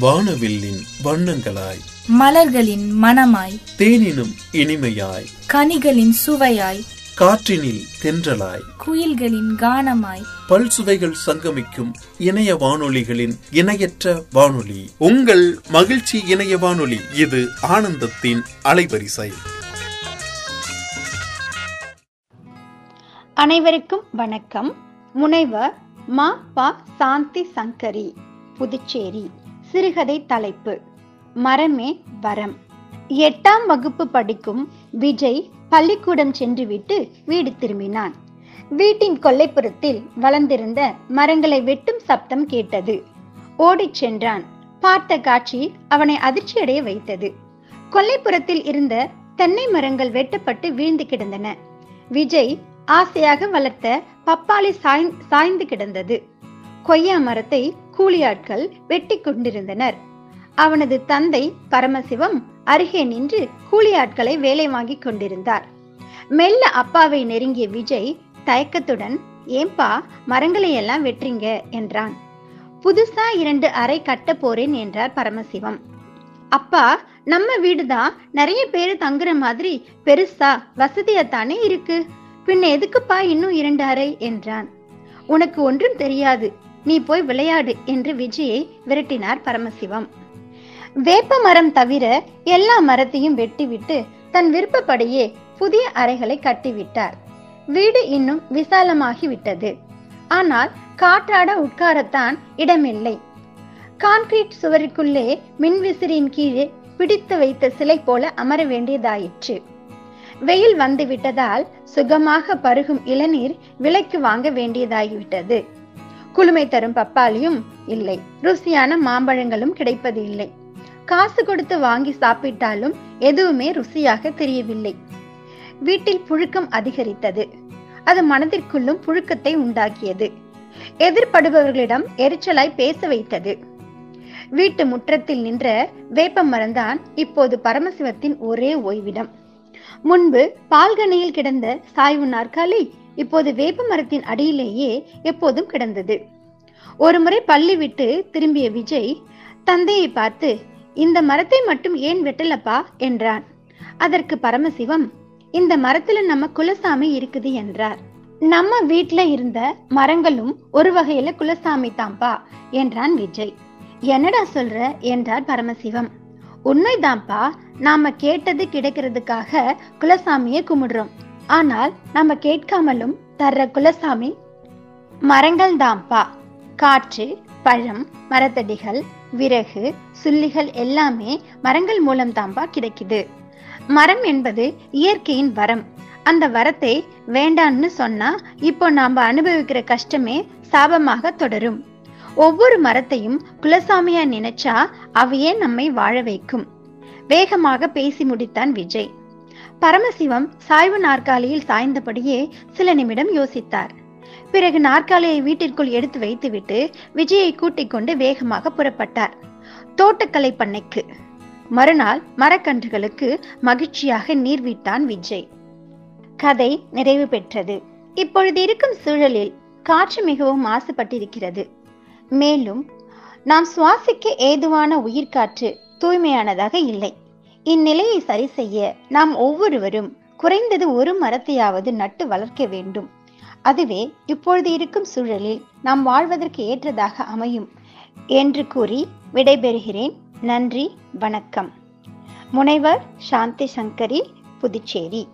வானவில்லின் வண்ணங்களாய். மலர்களின் மணமாய் தேனினும் இனிமையாய். கனிகளின் சுவையாய். காற்றினில் தென்றலாய். குயில்களின் கானமாய். பல் சுவைகள் சங்கமிக்கும் இணைய வானொலிகளின் இணையற்ற வானொலி. உங்கள் மகிழ்ச்சி இணைய வானொலி இது ஆனந்தத்தின் அலைவரிசை. அனைவருக்கும் வணக்கம். முனைவர் மா பா சாந்தி சங்கரி புதுச்சேரி. சிறுகதை தலைப்பு. மரமே வரம். எட்டாம் வகுப்பு படிக்கும் விஜய் பள்ளிக்கூடம் சென்றுவிட்டு வீடு திரும்பினான். வீட்டின் கொல்லைப்புறத்தில் வளர்ந்திருந்த மரங்களை வெட்டும் சப்தம் கேட்டது. ஓடிச் சென்றான். பார்த்த காட்சி அவனை அதிர்ச்சியடைய வைத்தது. கொல்லைப்புறத்தில் இருந்த தென்னை மரங்கள் வெட்டப்பட்டு வீழ்ந்து கிடந்தன. விஜய் ஆசையாக வளர்த்த பப்பாளி சாய் சாய்ந்து கிடந்தது. கொய்யா மரத்தை கூலியாட்கள் வெட்டி கொண்டிருந்தனர். அவனது தந்தை பரமசிவம் அருகே நின்று கூலியாட்களை வேலை வாங்கி கொண்டிருந்தார். மெல்ல அப்பாவை நெருங்கிய விஜய் தயக்கத்துடன் ஏம்பா மரங்களை எல்லாம் வெட்டுறீங்க? என்றான். புதுசா இரண்டு அறை கட்ட போறேன் என்றார் பரமசிவம். அப்பா நம்ம வீடுதான் நிறைய பேரு தங்குற மாதிரி பெருசா வசதியாத்தானே இருக்கு. பின்ன எதுக்குப்பா இன்னும் இரண்டு அறை? என்றான். உனக்கு ஒன்றும் தெரியாது. நீ போய் விளையாடு என்று விஜயை விரட்டினார் பரமசிவம். வேப்ப மரம் தவிர எல்லா மரத்தையும் வெட்டிவிட்டு தன் விருப்பப்படியே புதிய அறைகளை கட்டிவிட்டார். வீடு இன்னும் விசாலமாகி விட்டது ஆனால் காற்றாட உட்காரத்தான் இடமில்லை. கான்கிரீட் சுவருக்குள்ளே மின்விசிறியின் கீழே பிடித்து வைத்த சிலை போல அமர வேண்டியதாயிற்று. வெயில் வந்து விட்டதால் சுகமாக பருகும் இளநீர் விலைக்கு வாங்க வேண்டியதாகிவிட்டது. குளுமை தரும் பப்பாளியும் இல்லை. ருசியான மாம்பழங்களும் கிடைப்பது இல்லை. காசு கொடுத்து வாங்கி சாப்பிட்டாலும் எதுவுமே ருசியாக தெரியவில்லை. வீட்டில் புழுக்கம் அதிகரித்தது. அது மனதிற்குள்ளும் புழுக்கத்தை உண்டாக்கியது. எதிர்படுபவர்களிடம் எரிச்சலாய் பேச வைத்தது. வீட்டு முற்றத்தில் நின்ற வேப்ப மரந்தான் இப்போது பரமசிவத்தின் ஒரே ஓய்விடம். முன்பு பால்கனையில் கிடந்த சாய்வு நாற்காலி இப்போது வேப்ப மரத்தின் அடியிலேயே எப்போதும் கிடந்தது. ஒருமுறை பள்ளி விட்டு திரும்பிய விஜய் தந்தையை பார்த்து இந்த மரத்தை மட்டும் ஏன் வெட்டலப்பா? என்றான். அதற்கு பரமசிவம் இந்த மரத்துல நம்ம குலசாமி இருக்குது என்றார். நம்ம வீட்ல இருந்த மரங்களும் ஒரு வகையில குலசாமி தான்பா? என்றான் விஜய். என்னடா சொல்ற? என்றார் பரமசிவம். உண்மைதான்ப்பா நாம கேட்டது கிடைக்கிறதுக்காக குலசாமியை கும்பிடுறோம். ஆனால் நம்ம கேட்காமலும் தர்ற குலசாமி மரங்கள் தாம்பா காற்று பழம் மரத்தடிகள் விறகு சுள்ளிகள் எல்லாமே மரங்கள் மூலம் தாம்பா கிடைக்குது. மரம் என்பது இயற்கையின் வரம். அந்த வரத்தை வேண்டான்னு சொன்னா இப்போ நாம அனுபவிக்கிற கஷ்டமே சாபமாக தொடரும். ஒவ்வொரு மரத்தையும் குலசாமியா நினைச்சா அவையே நம்மை வாழ வைக்கும். வேகமாக பேசி முடித்தான் விஜய். பரமசிவம் சாய்வு நாற்காலியில் சாய்ந்தபடியே சில நிமிடம் யோசித்தார். பிறகு நாற்காலியை வீட்டிற்குள் எடுத்து வைத்துவிட்டு விஜயை கூட்டிக் கொண்டு வேகமாக புறப்பட்டார். தோட்டக்கலை பண்ணைக்கு. மறுநாள் மரக்கன்றுகளுக்கு மகிழ்ச்சியாக நீர் விட்டான் விஜய். கதை நிறைவு பெற்றது. இப்பொழுது இருக்கும் சூழலில் காற்று மிகவும் மாசுபட்டிருக்கிறது. மேலும் நாம் சுவாசிக்க ஏதுவான உயிர்காற்று தூய்மையானதாக இல்லை. இந்நிலையை சரி செய்ய நாம் ஒவ்வொருவரும் குறைந்தது ஒரு மரத்தையாவது நட்டு வளர்க்க வேண்டும். அதுவே இப்பொழுது இருக்கும் சூழலில் நாம் வாழ்வதற்கு ஏற்றதாக அமையும் என்று கூறி விடைபெறுகிறேன். நன்றி வணக்கம். முனைவர் சாந்தி சங்கரி புதுச்சேரி.